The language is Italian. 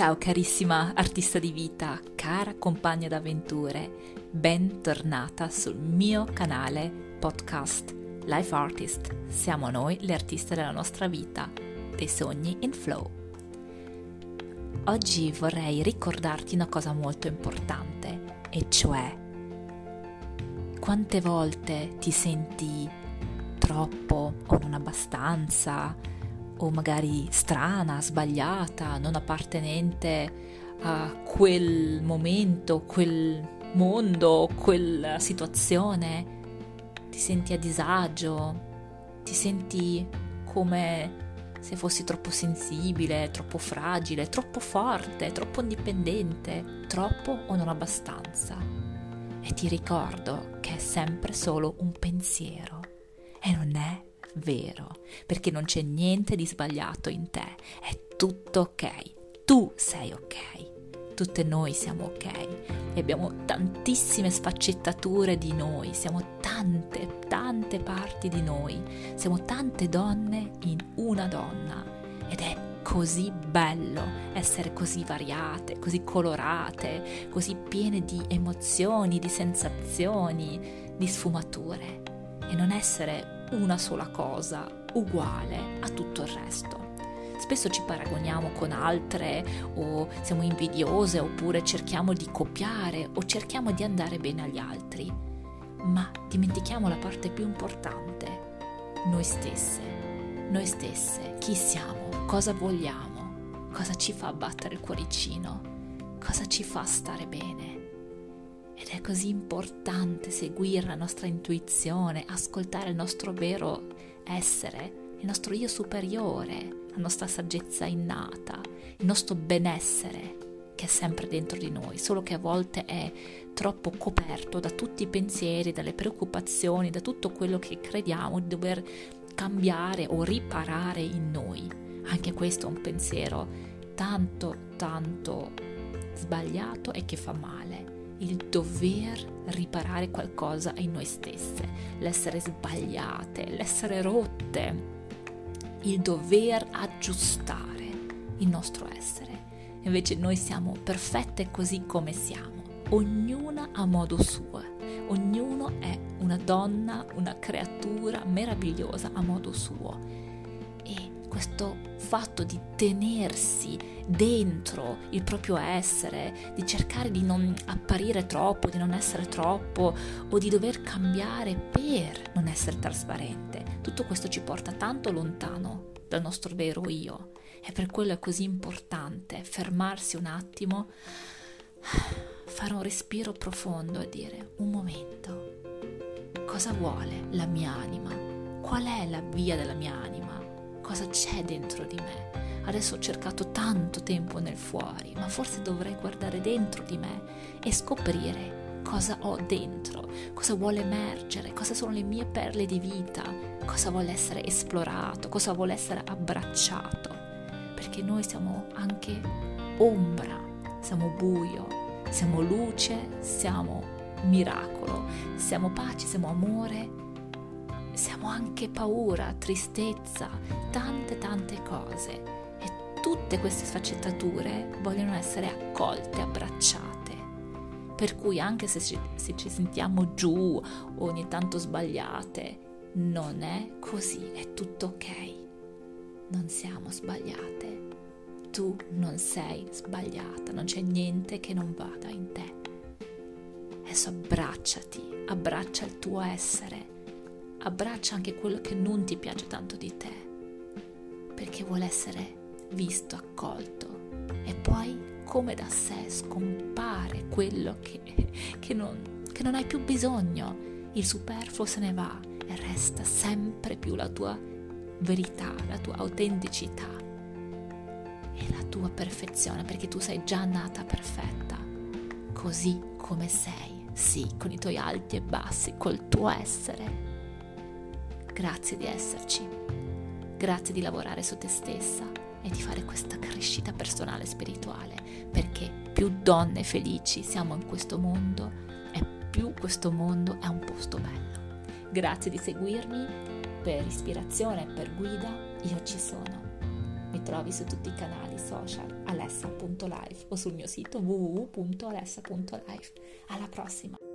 Ciao carissima artista di vita, cara compagna d'avventure, bentornata sul mio canale podcast Life Artist. Siamo noi le artiste della nostra vita, dei sogni in flow. Oggi vorrei ricordarti una cosa molto importante, e cioè quante volte ti senti troppo o non abbastanza o magari strana, sbagliata, non appartenente a quel momento, quel mondo, quella situazione, ti senti a disagio, ti senti come se fossi troppo sensibile, troppo fragile, troppo forte, troppo indipendente, troppo o non abbastanza. E ti ricordo che è sempre solo un pensiero vero, perché non c'è niente di sbagliato in te, è tutto ok, tu sei ok, tutte noi siamo ok e abbiamo tantissime sfaccettature di noi, siamo tante, tante parti di noi, siamo tante donne in una donna ed è così bello essere così variate, così colorate, così piene di emozioni, di sensazioni, di sfumature e non essere una sola cosa uguale a tutto il resto. Spesso ci paragoniamo con altre o siamo invidiose oppure cerchiamo di copiare o cerchiamo di andare bene agli altri, ma dimentichiamo la parte più importante, noi stesse, noi stesse, chi siamo, cosa vogliamo, cosa ci fa battere il cuoricino, cosa ci fa stare bene. Ed è così importante seguire la nostra intuizione, ascoltare il nostro vero essere, il nostro io superiore, la nostra saggezza innata, il nostro benessere che è sempre dentro di noi, solo che a volte è troppo coperto da tutti i pensieri, dalle preoccupazioni, da tutto quello che crediamo di dover cambiare o riparare in noi. Anche questo è un pensiero tanto, tanto sbagliato e che fa male il dover riparare qualcosa in noi stesse, l'essere sbagliate, l'essere rotte, il dover aggiustare il nostro essere. Invece noi siamo perfette così come siamo, ognuna a modo suo, ognuno è una donna, una creatura meravigliosa a modo suo questo fatto di tenersi dentro il proprio essere, di cercare di non apparire troppo, di non essere troppo o di dover cambiare per non essere trasparente. Tutto questo ci porta tanto lontano dal nostro vero io e per quello è così importante fermarsi un attimo, fare un respiro profondo e dire un momento, cosa vuole la mia anima? Qual è la via della mia anima? Cosa c'è dentro di me. Adesso ho cercato tanto tempo nel fuori, ma forse dovrei guardare dentro di me e scoprire cosa ho dentro, cosa vuole emergere, cosa sono le mie perle di vita, cosa vuole essere esplorato, cosa vuole essere abbracciato. Perché noi siamo anche ombra, siamo buio, siamo luce, siamo miracolo, siamo pace, siamo amore siamo anche paura, tristezza, tante tante cose e tutte queste sfaccettature vogliono essere accolte, abbracciate. Per cui anche se ci, se ci sentiamo giù o ogni tanto sbagliate, non è così, è tutto ok. Non siamo sbagliate. Tu non sei sbagliata, non c'è niente che non vada in te. Adesso abbracciati, abbraccia il tuo essere abbraccia anche quello che non ti piace tanto di te, perché vuole essere visto, accolto. E poi, come da sé, scompare quello che, che, non, che non hai più bisogno. Il superfluo se ne va e resta sempre più la tua verità, la tua autenticità e la tua perfezione, perché tu sei già nata perfetta, così come sei, sì, con i tuoi alti e bassi, col tuo essere Grazie di esserci. Grazie di lavorare su te stessa e di fare questa crescita personale e spirituale, perché più donne felici siamo in questo mondo e più questo mondo è un posto bello. Grazie di seguirmi per ispirazione e per guida, io ci sono. Mi trovi su tutti i canali social alessa.live o sul mio sito www.alessa.live. Alla prossima!